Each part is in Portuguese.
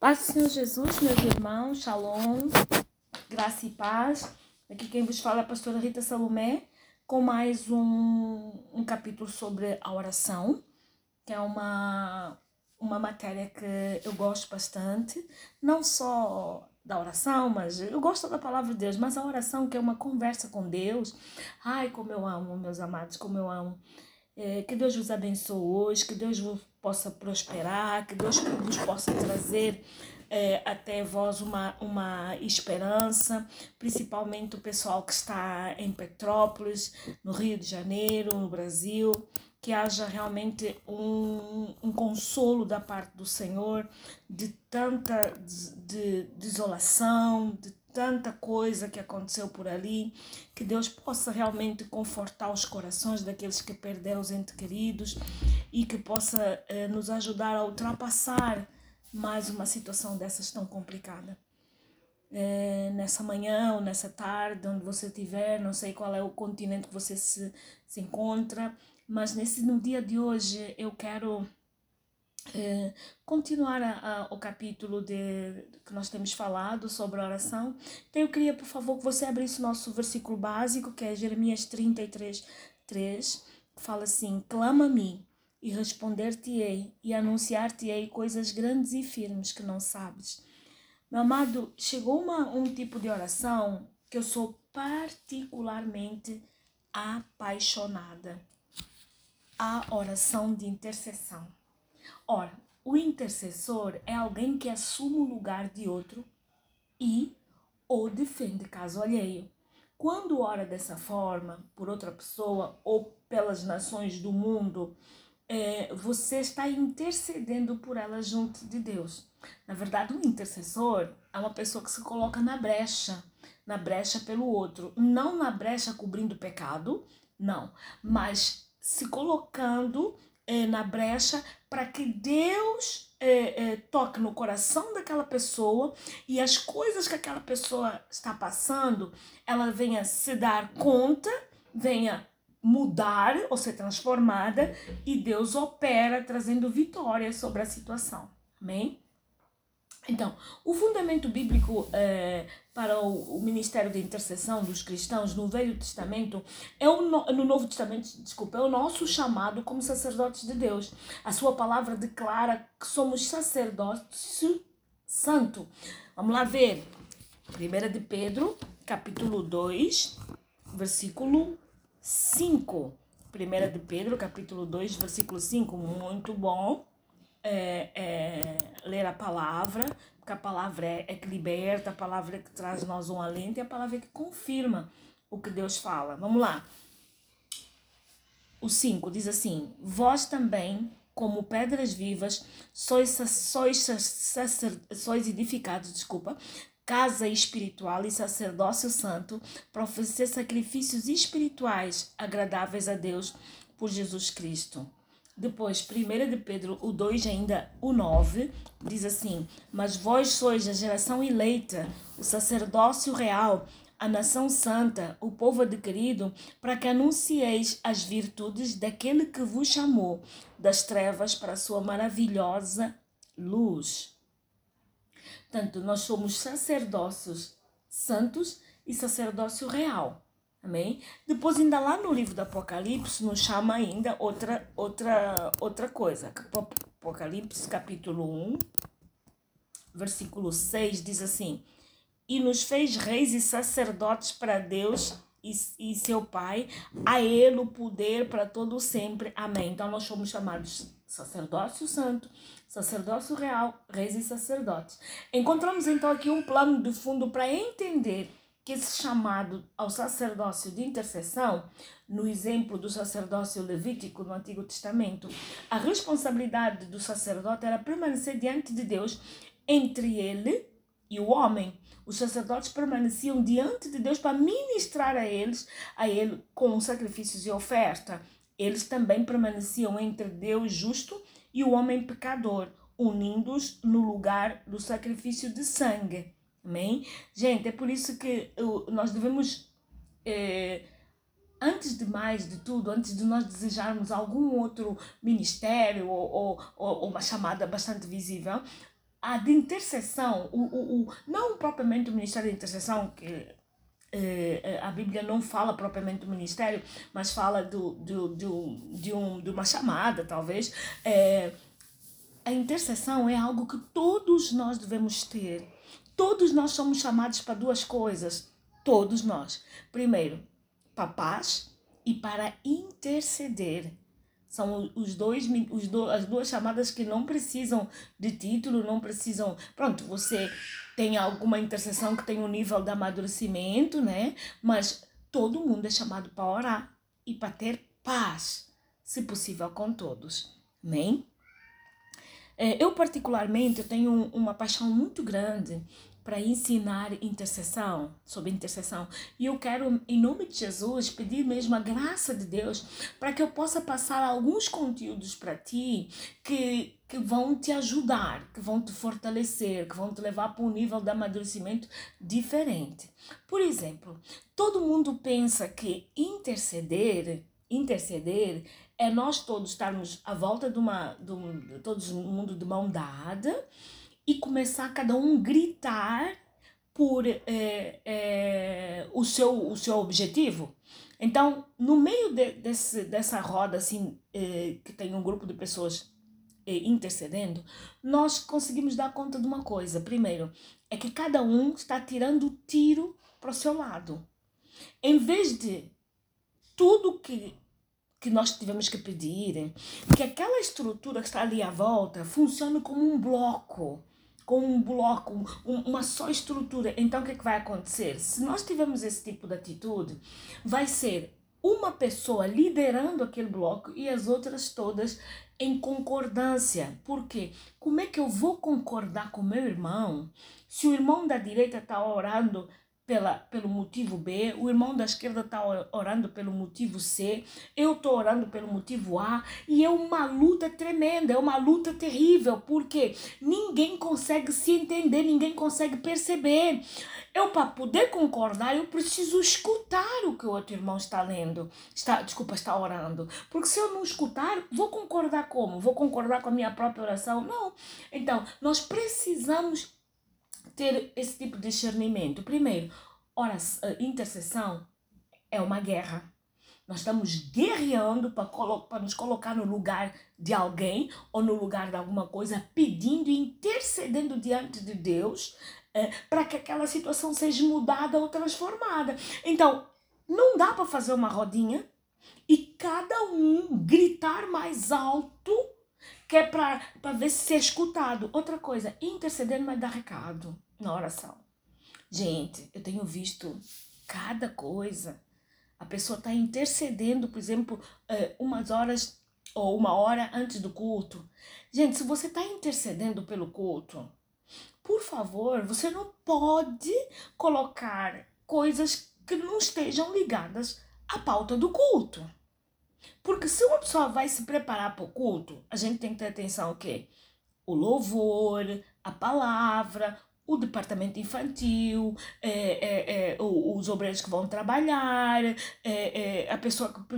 Paz do Senhor Jesus, meus irmãos, shalom, graça e paz. Aqui quem vos fala é a pastora Rita Salomé, com mais um, um capítulo sobre a oração, que é uma, uma matéria que eu gosto bastante, não só da oração, mas eu gosto da palavra de Deus, mas a oração que é uma conversa com Deus. Ai, como eu amo, meus amados, como eu amo. É, que Deus vos abençoe hoje, que Deus vos possa prosperar, que Deus possa trazer é, até vós uma, uma esperança, principalmente o pessoal que está em Petrópolis, no Rio de Janeiro, no Brasil, que haja realmente um, um consolo da parte do Senhor de tanta de, de desolação, de tanta coisa que aconteceu por ali, que Deus possa realmente confortar os corações daqueles que perderam os entes queridos e que possa eh, nos ajudar a ultrapassar mais uma situação dessas tão complicada. É, nessa manhã ou nessa tarde, onde você estiver, não sei qual é o continente que você se, se encontra, mas nesse, no dia de hoje eu quero é, continuar a, a, o capítulo de, que nós temos falado sobre a oração. Então eu queria, por favor, que você abrisse o nosso versículo básico, que é Jeremias 33, 3, que fala assim: Clama-me e responder-te-ei e anunciar-te-ei coisas grandes e firmes que não sabes. Meu amado, chegou uma, um tipo de oração que eu sou particularmente apaixonada. A oração de intercessão. Ora, o intercessor é alguém que assume o lugar de outro e ou defende caso alheio. Quando ora dessa forma por outra pessoa ou pelas nações do mundo, é, você está intercedendo por ela junto de Deus. Na verdade, um intercessor é uma pessoa que se coloca na brecha, na brecha pelo outro, não na brecha cobrindo o pecado, não, mas se colocando é, na brecha para que Deus é, é, toque no coração daquela pessoa e as coisas que aquela pessoa está passando, ela venha se dar conta, venha mudar ou ser transformada e Deus opera trazendo vitória sobre a situação. Amém? Então, o fundamento bíblico é, para o, o, ministério de intercessão dos cristãos no Velho Testamento é o no, no Novo Testamento, desculpa, é o nosso chamado como sacerdotes de Deus. A sua palavra declara que somos sacerdócio santo. Vamos lá ver. 1 de Pedro, capítulo 2, versículo 5. 1 de Pedro, capítulo 2, versículo 5. Muito bom é, é, ler a palavra, porque a palavra é, é que liberta, a palavra é que traz nós um alento e a palavra é que confirma o que Deus fala. Vamos lá. O 5 diz assim: Vós também, como pedras vivas, sois, sois, sois, sois edificados, desculpa, casa espiritual e sacerdócio santo, para oferecer sacrifícios espirituais agradáveis a Deus por Jesus Cristo. Depois, 1 de Pedro, o 2 ainda, o 9, diz assim, Mas vós sois a geração eleita, o sacerdócio real, a nação santa, o povo adquirido, para que anuncieis as virtudes daquele que vos chamou das trevas para a sua maravilhosa luz. Portanto, nós somos sacerdócios santos e sacerdócio real. Amém? Depois, ainda lá no livro do Apocalipse, nos chama ainda outra, outra, outra coisa. Apocalipse, capítulo 1, versículo 6, diz assim: E nos fez reis e sacerdotes para Deus e, e seu Pai, a Ele o poder para todo sempre. Amém. Então, nós somos chamados sacerdócio santo, sacerdócio real, reis e sacerdotes. Encontramos então aqui um plano de fundo para entender que esse chamado ao sacerdócio de intercessão, no exemplo do sacerdócio levítico no Antigo Testamento, a responsabilidade do sacerdote era permanecer diante de Deus entre ele e o homem. Os sacerdotes permaneciam diante de Deus para ministrar a eles, a ele com sacrifícios e oferta eles também permaneciam entre Deus justo e o homem pecador, unindo-os no lugar do sacrifício de sangue. Amém? Gente, é por isso que nós devemos, é, antes de mais de tudo, antes de nós desejarmos algum outro ministério ou, ou, ou uma chamada bastante visível, a de intercessão, o, o, o, não propriamente o ministério de intercessão, que eh, a Bíblia não fala propriamente do ministério, mas fala do, do, do, de, um, de uma chamada, talvez. A intercessão é algo que todos nós devemos ter. Todos nós somos chamados para duas coisas. Todos nós. Primeiro, para paz e para interceder. São os dois, os do, as duas chamadas que não precisam de título, não precisam. Pronto, você tem alguma intercessão que tem um nível de amadurecimento, né? Mas todo mundo é chamado para orar e para ter paz, se possível, com todos. Amém? É, eu, particularmente, eu tenho uma paixão muito grande para ensinar intercessão, sobre intercessão. E eu quero, em nome de Jesus, pedir mesmo a graça de Deus para que eu possa passar alguns conteúdos para ti que, que vão te ajudar, que vão te fortalecer, que vão te levar para um nível de amadurecimento diferente. Por exemplo, todo mundo pensa que interceder, interceder é nós todos estarmos à volta de uma, de um, todos mundo de mão dada e começar cada um gritar por é, é, o, seu, o seu objetivo. Então, no meio de, desse, dessa roda, assim, é, que tem um grupo de pessoas intercedendo, nós conseguimos dar conta de uma coisa. Primeiro, é que cada um está tirando tiro para o seu lado. Em vez de tudo que que nós tivemos que pedir, que aquela estrutura que está ali à volta funcione como um bloco com um bloco, um, uma só estrutura. Então, o que, é que vai acontecer? Se nós tivermos esse tipo de atitude, vai ser uma pessoa liderando aquele bloco e as outras todas em concordância. Por quê? Como é que eu vou concordar com meu irmão se o irmão da direita está orando pela, pelo motivo B, o irmão da esquerda está orando pelo motivo C, eu estou orando pelo motivo A, e é uma luta tremenda, é uma luta terrível, porque ninguém consegue se entender, ninguém consegue perceber. Eu, para poder concordar, eu preciso escutar o que o outro irmão está lendo, está, desculpa, está orando. Porque se eu não escutar, vou concordar como? Vou concordar com a minha própria oração? Não. Então, nós precisamos ter esse tipo de discernimento. Primeiro, ora, intercessão é uma guerra. Nós estamos guerreando para nos colocar no lugar de alguém ou no lugar de alguma coisa, pedindo e intercedendo diante de Deus é, para que aquela situação seja mudada ou transformada. Então, não dá para fazer uma rodinha e cada um gritar mais alto que é para ver se é escutado. Outra coisa, interceder não é dar recado na oração. Gente, eu tenho visto cada coisa. A pessoa está intercedendo, por exemplo, eh, umas horas ou uma hora antes do culto. Gente, se você está intercedendo pelo culto, por favor, você não pode colocar coisas que não estejam ligadas à pauta do culto. Porque se uma pessoa vai se preparar para o culto, a gente tem que ter atenção o quê? O louvor, a palavra, o departamento infantil, é, é, é, os obreiros que vão trabalhar, é, é, a pessoa que,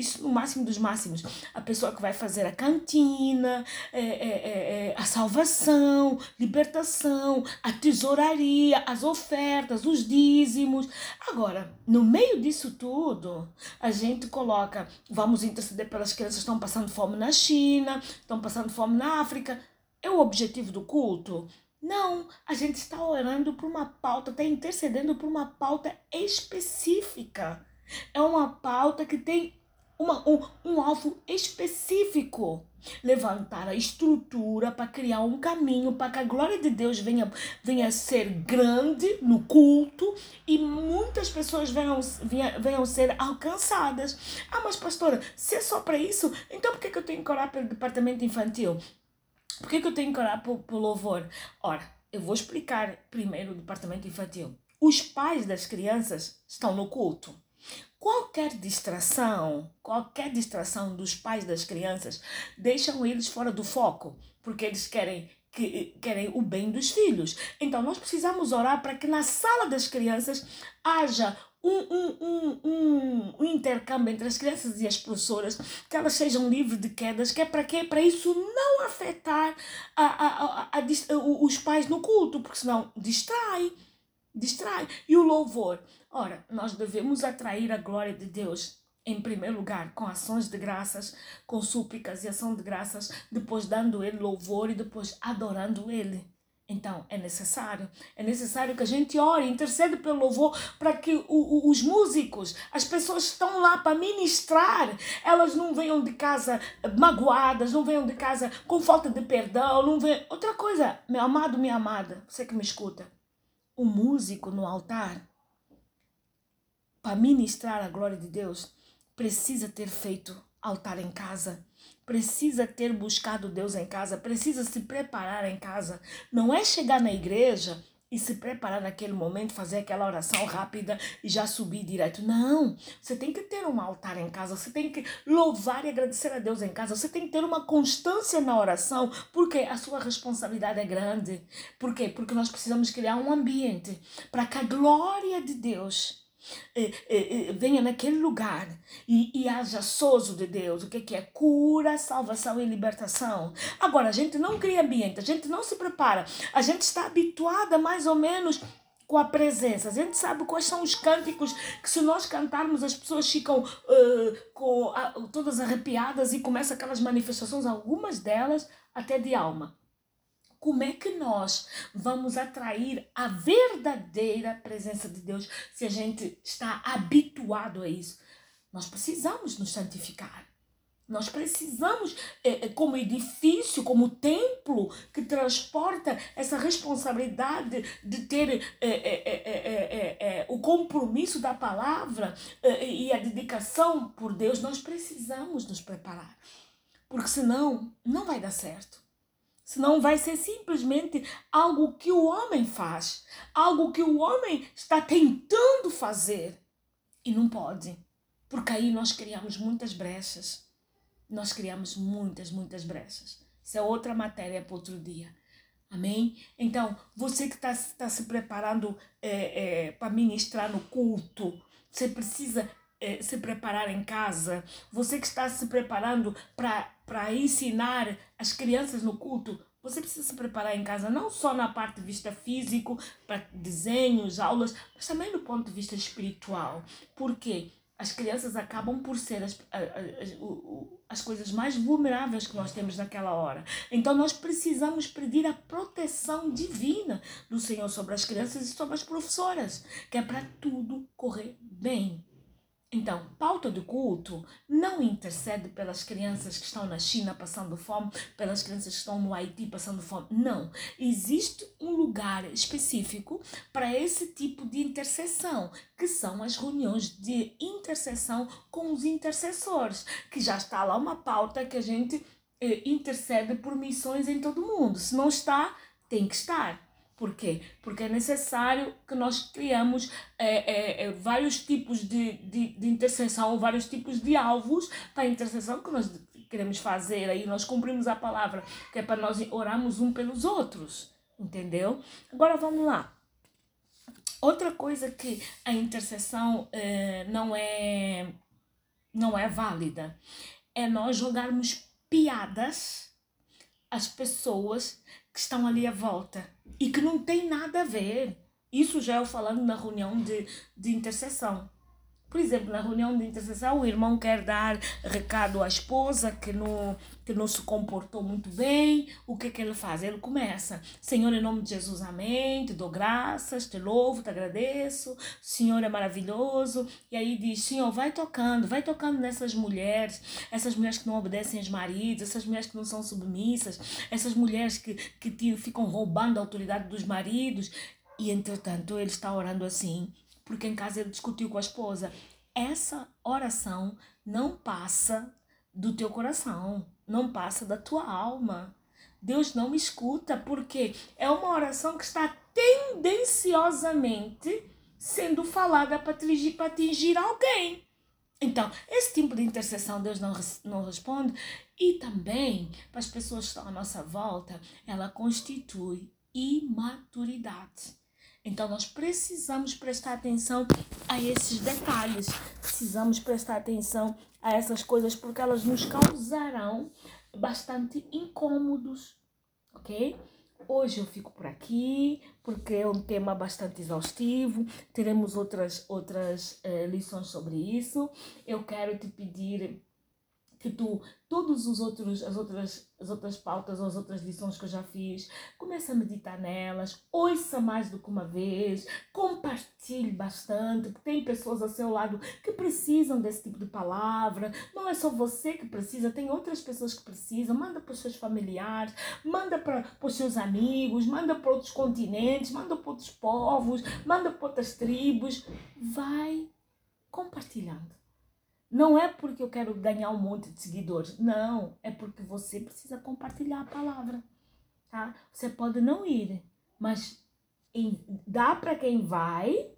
isso no máximo dos máximos, a pessoa que vai fazer a cantina, é, a salvação, libertação, a tesouraria, as ofertas, os dízimos. Agora, no meio disso tudo, a gente coloca, vamos interceder pelas crianças que estão passando fome na China, estão passando fome na África. É o objetivo do culto? Não, a gente está orando por uma pauta, está intercedendo por uma pauta específica. É uma pauta que tem uma, um, um alvo específico. Levantar a estrutura para criar um caminho para que a glória de Deus venha, venha ser grande no culto e muitas pessoas venham, venham, venham ser alcançadas. Ah, mas pastora, se é só para isso, então por que, que eu tenho que orar pelo departamento infantil? Por que, eu tenho que orar por louvor? Ora, eu vou explicar primeiro o departamento infantil. Os pais das crianças estão no culto. Qualquer distração, qualquer distração dos pais das crianças deixam eles fora do foco, porque eles querem que querem o bem dos filhos. Então nós precisamos orar para que na sala das crianças haja um, um, um, um, intercâmbio entre as crianças e as professoras, que elas sejam livres de quedas, que é para quê? Para isso não afetar a, a, a, a os pais no culto, porque senão distrai, distrai. E o louvor? Ora, nós devemos atrair a glória de Deus em primeiro lugar, com ações de graças, com súplicas e ação de graças, depois dando Ele louvor e depois adorando Ele. Então, é necessário, é necessário que a gente ore, interceda pelo louvor para que o, o, os músicos, as pessoas que estão lá para ministrar, elas não venham de casa magoadas, não venham de casa com falta de perdão, não venham... Outra coisa, meu amado, minha amada, você que me escuta, o músico no altar, para ministrar a glória de Deus, precisa ter feito altar em casa, precisa ter buscado Deus em casa, precisa se preparar em casa. Não é chegar na igreja e se preparar naquele momento, fazer aquela oração rápida e já subir direto. Não, você tem que ter um altar em casa, você tem que louvar e agradecer a Deus em casa, você tem que ter uma constância na oração, porque a sua responsabilidade é grande. Por quê? Porque nós precisamos criar um ambiente para que a glória de Deus eh, eh, eh, venha naquele lugar e, e haja sozo de Deus. O que, que é? Cura, salvação e libertação. Agora, a gente não cria ambiente, a gente não se prepara, a gente está habituada mais ou menos com a presença. A gente sabe quais são os cânticos que se nós cantarmos as pessoas ficam uh, com, todas arrepiadas e começam aquelas manifestações, algumas delas até de alma como é que nós vamos atrair a verdadeira presença de Deus se a gente está habituado a isso? Nós precisamos nos santificar. Nós precisamos, é, como edifício, como templo que transporta essa responsabilidade de ter é, é, o compromisso da palavra e a dedicação por Deus, nós precisamos nos preparar. Porque senão não vai dar certo. Senão vai ser simplesmente algo que o homem faz, algo que o homem está tentando fazer e não pode, porque aí nós criamos muitas brechas. Nós criamos muitas, muitas brechas. Isso é outra matéria para outro dia. Amém? Então, você que está tá se preparando é, é, para ministrar no culto, você precisa é, se preparar em casa. Você que está se preparando para para ensinar as crianças no culto, você precisa se preparar em casa, não só na parte de vista físico, para desenhos, aulas, mas também do ponto de vista espiritual. Porque as crianças acabam por ser as, as, as, as coisas mais vulneráveis que nós temos naquela hora. Então nós precisamos pedir a proteção divina do Senhor sobre as crianças e sobre as professoras, que é para tudo correr bem. Então, pauta do culto não intercede pelas crianças que estão na China passando fome, pelas crianças que estão no Haiti passando fome. Não. Existe um lugar específico para esse tipo de intercessão, que são as reuniões de intercessão com os intercessores, que já está lá uma pauta que a gente eh, intercede por missões em todo o mundo. Se não está, tem que estar. Por quê? Porque é necessário que nós criamos é, é, é, vários tipos de, de, de intercessão, vários tipos de alvos para a intercessão que nós queremos fazer. Aí nós cumprimos a palavra, que é para nós orarmos um pelos outros. Entendeu? Agora vamos lá. Outra coisa que a intercessão é, não é não é válida é nós jogarmos piadas às pessoas que estão ali à volta e que não tem nada a ver. Isso já eu falando na reunião de, de intercessão. Por exemplo, na reunião de intercessão, o irmão quer dar recado à esposa que não, que não se comportou muito bem. O que, que ele faz? Ele começa: Senhor, em nome de Jesus, amém. Te dou graças, te louvo, te agradeço. Senhor é maravilhoso. E aí diz: Senhor, vai tocando, vai tocando nessas mulheres, essas mulheres que não obedecem aos maridos, essas mulheres que não são submissas, essas mulheres que, que ficam roubando a autoridade dos maridos. E entretanto, ele está orando assim porque em casa ele discutiu com a esposa. Essa oração não passa do teu coração, não passa da tua alma. Deus não me escuta porque é uma oração que está tendenciosamente sendo falada para atingir, alguém. Então, esse tipo de intercessão Deus não, não responde. E também, para as pessoas que estão à nossa volta, ela constitui imaturidade Então nós precisamos prestar atenção a esses detalhes, precisamos prestar atenção a essas coisas porque elas nos causarão bastante incômodos, ok? Hoje eu fico por aqui porque é um tema bastante exaustivo. Teremos outras outras uh, lições sobre isso. Eu quero te pedir que tu, todos os outros, as outras, as outras pautas ou as outras lições que eu já fiz, comece a meditar nelas, ouça mais do que uma vez, compartilhe bastante, porque tem pessoas ao seu lado que precisam desse tipo de palavra, não é só você que precisa, tem outras pessoas que precisam, manda para os seus familiares, manda para, para os seus amigos, manda para outros continentes, manda para outros povos, manda para outras tribos, vai compartilhando. Não é porque eu quero ganhar um monte de seguidores. Não, é porque você precisa compartilhar a palavra. Tá? Você pode não ir, mas em, dá para quem vai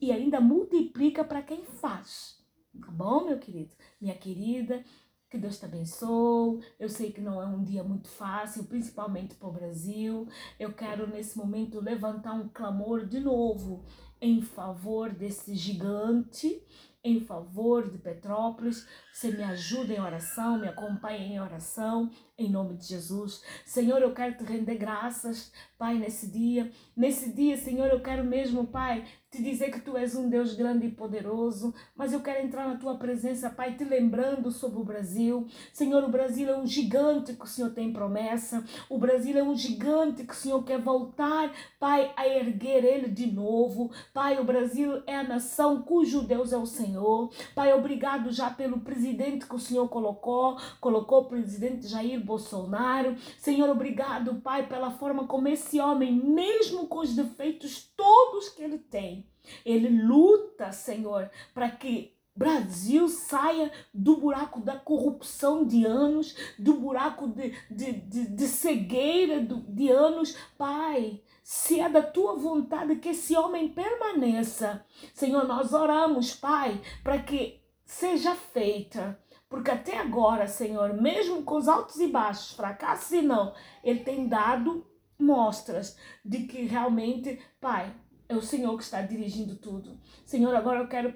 e ainda multiplica para quem faz. Tá bom, meu querido? Minha querida, que Deus te abençoe. Eu sei que não é um dia muito fácil, principalmente para o Brasil. Eu quero nesse momento levantar um clamor de novo em favor desse gigante em favor de Petrópolis. Você me ajuda em oração, me acompanha em oração, em nome de Jesus. Senhor, eu quero te render graças, Pai, nesse dia. Nesse dia, Senhor, eu quero mesmo, Pai, te dizer que tu és um Deus grande e poderoso, mas eu quero entrar na tua presença, Pai, te lembrando sobre o Brasil. Senhor, o Brasil é um gigante que o Senhor tem promessa. O Brasil é um gigante que o Senhor quer voltar, Pai, a erguer ele de novo. Pai, o Brasil é a nação cujo Deus é o Senhor. Pai, obrigado já pelo presidente que o Senhor colocou, colocou o presidente Jair Bolsonaro. Senhor, obrigado, Pai, pela forma como esse homem, mesmo com os defeitos todos que ele tem, ele luta, Senhor, para que Brasil saia do buraco da corrupção de anos, do buraco de, de, de, de cegueira de anos. Pai, se é da tua vontade que esse homem permaneça, Senhor, nós oramos, Pai, para que seja feita porque até agora, Senhor, mesmo com os altos e baixos, fracassos e não, Ele tem dado mostras de que realmente, Pai, é o Senhor que está dirigindo tudo. Senhor, agora eu quero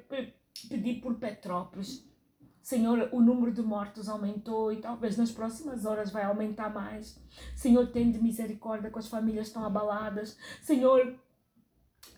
pedir por Petrópolis. Senhor, o número de mortos aumentou e talvez nas próximas horas vai aumentar mais. Senhor, tem de misericórdia com as famílias estão abaladas. Senhor,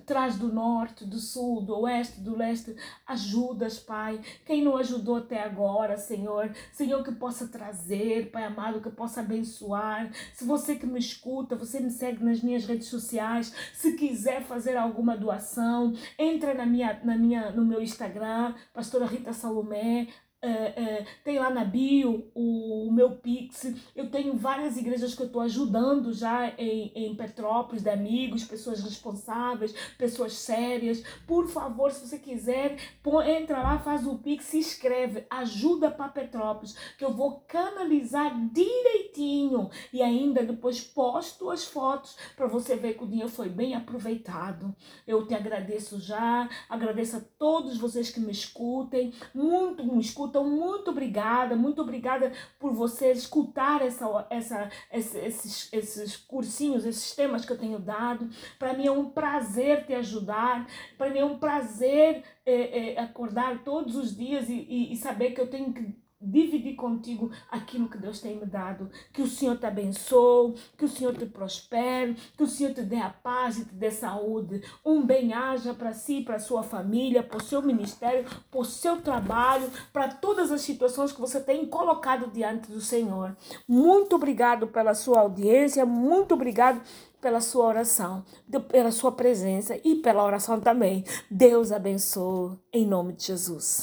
traz do norte, do sul, do oeste, do leste, ajudas, Pai. Quem não ajudou até agora, Senhor, Senhor, que possa trazer, Pai amado, que possa abençoar. Se você que me escuta, você me segue nas minhas redes sociais, se quiser fazer alguma doação, entra na minha, na minha, no meu Instagram, Pastora Rita Salomé, Uh, tem lá na bio o, o, meu Pix. Eu tenho várias igrejas que eu estou ajudando já em, em Petrópolis, de amigos, pessoas responsáveis, pessoas sérias. Por favor, se você quiser, põe, entra lá, faz o Pix, se inscreve, ajuda para Petrópolis, que eu vou canalizar direitinho e ainda depois posto as fotos para você ver que o dinheiro foi bem aproveitado. Eu te agradeço já, agradeço a todos vocês que me escutem, muito me escutem então, muito obrigada, muito obrigada por você escutar essa, essa, esses, esses cursinhos, esses temas que eu tenho dado. Para mim é um prazer te ajudar, para mim é um prazer é, é, acordar todos os dias e, e, e saber que eu tenho que dividir contigo aquilo que Deus tem me dado. Que o Senhor te abençoe, que o Senhor te prospere, que o Senhor te dê a paz e te dê saúde. Um bem-aja para si, para sua família, para o seu ministério, para o seu trabalho, para todas as situações que você tem colocado diante do Senhor. Muito obrigado pela sua audiência, muito obrigado pela sua oração, pela sua presença e pela oração também. Deus abençoe em nome de Jesus.